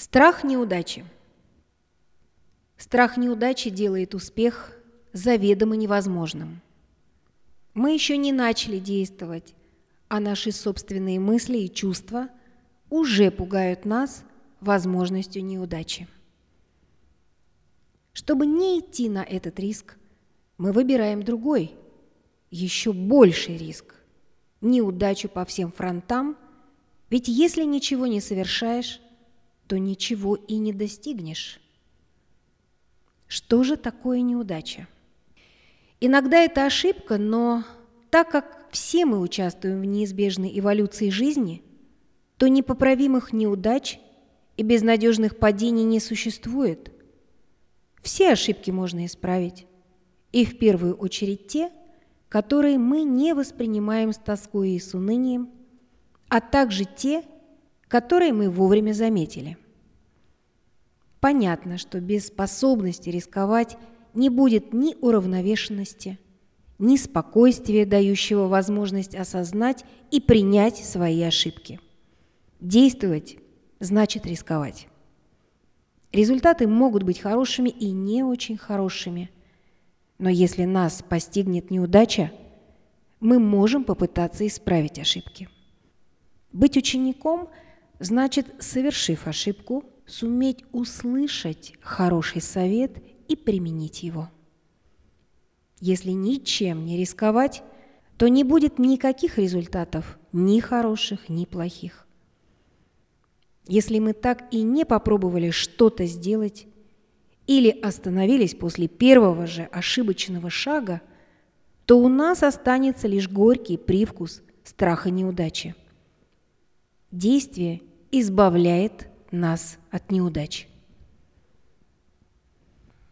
Страх неудачи. Страх неудачи делает успех заведомо невозможным. Мы еще не начали действовать, а наши собственные мысли и чувства уже пугают нас возможностью неудачи. Чтобы не идти на этот риск, мы выбираем другой, еще больший риск – неудачу по всем фронтам, ведь если ничего не совершаешь, то ничего и не достигнешь. Что же такое неудача? Иногда это ошибка, но так как все мы участвуем в неизбежной эволюции жизни, то непоправимых неудач и безнадежных падений не существует. Все ошибки можно исправить, и в первую очередь те, которые мы не воспринимаем с тоской и с унынием, а также те, мы вовремя заметили. Понятно, что без способности рисковать не будет ни уравновешенности, ни спокойствия, дающего возможность осознать и принять свои ошибки. Действовать значит рисковать. Результаты могут быть хорошими и не очень хорошими. Но если нас постигнет неудача, мы можем попытаться исправить ошибки. Быть учеником – Значит, совершив ошибку, суметь услышать хороший совет и применить его. Если ничем не рисковать, то не будет никаких результатов, ни хороших, ни плохих. Если мы так и не попробовали что-то сделать или остановились после первого же ошибочного шага, то у нас останется лишь горький привкус страха неудачи. Действие избавляет нас от неудач.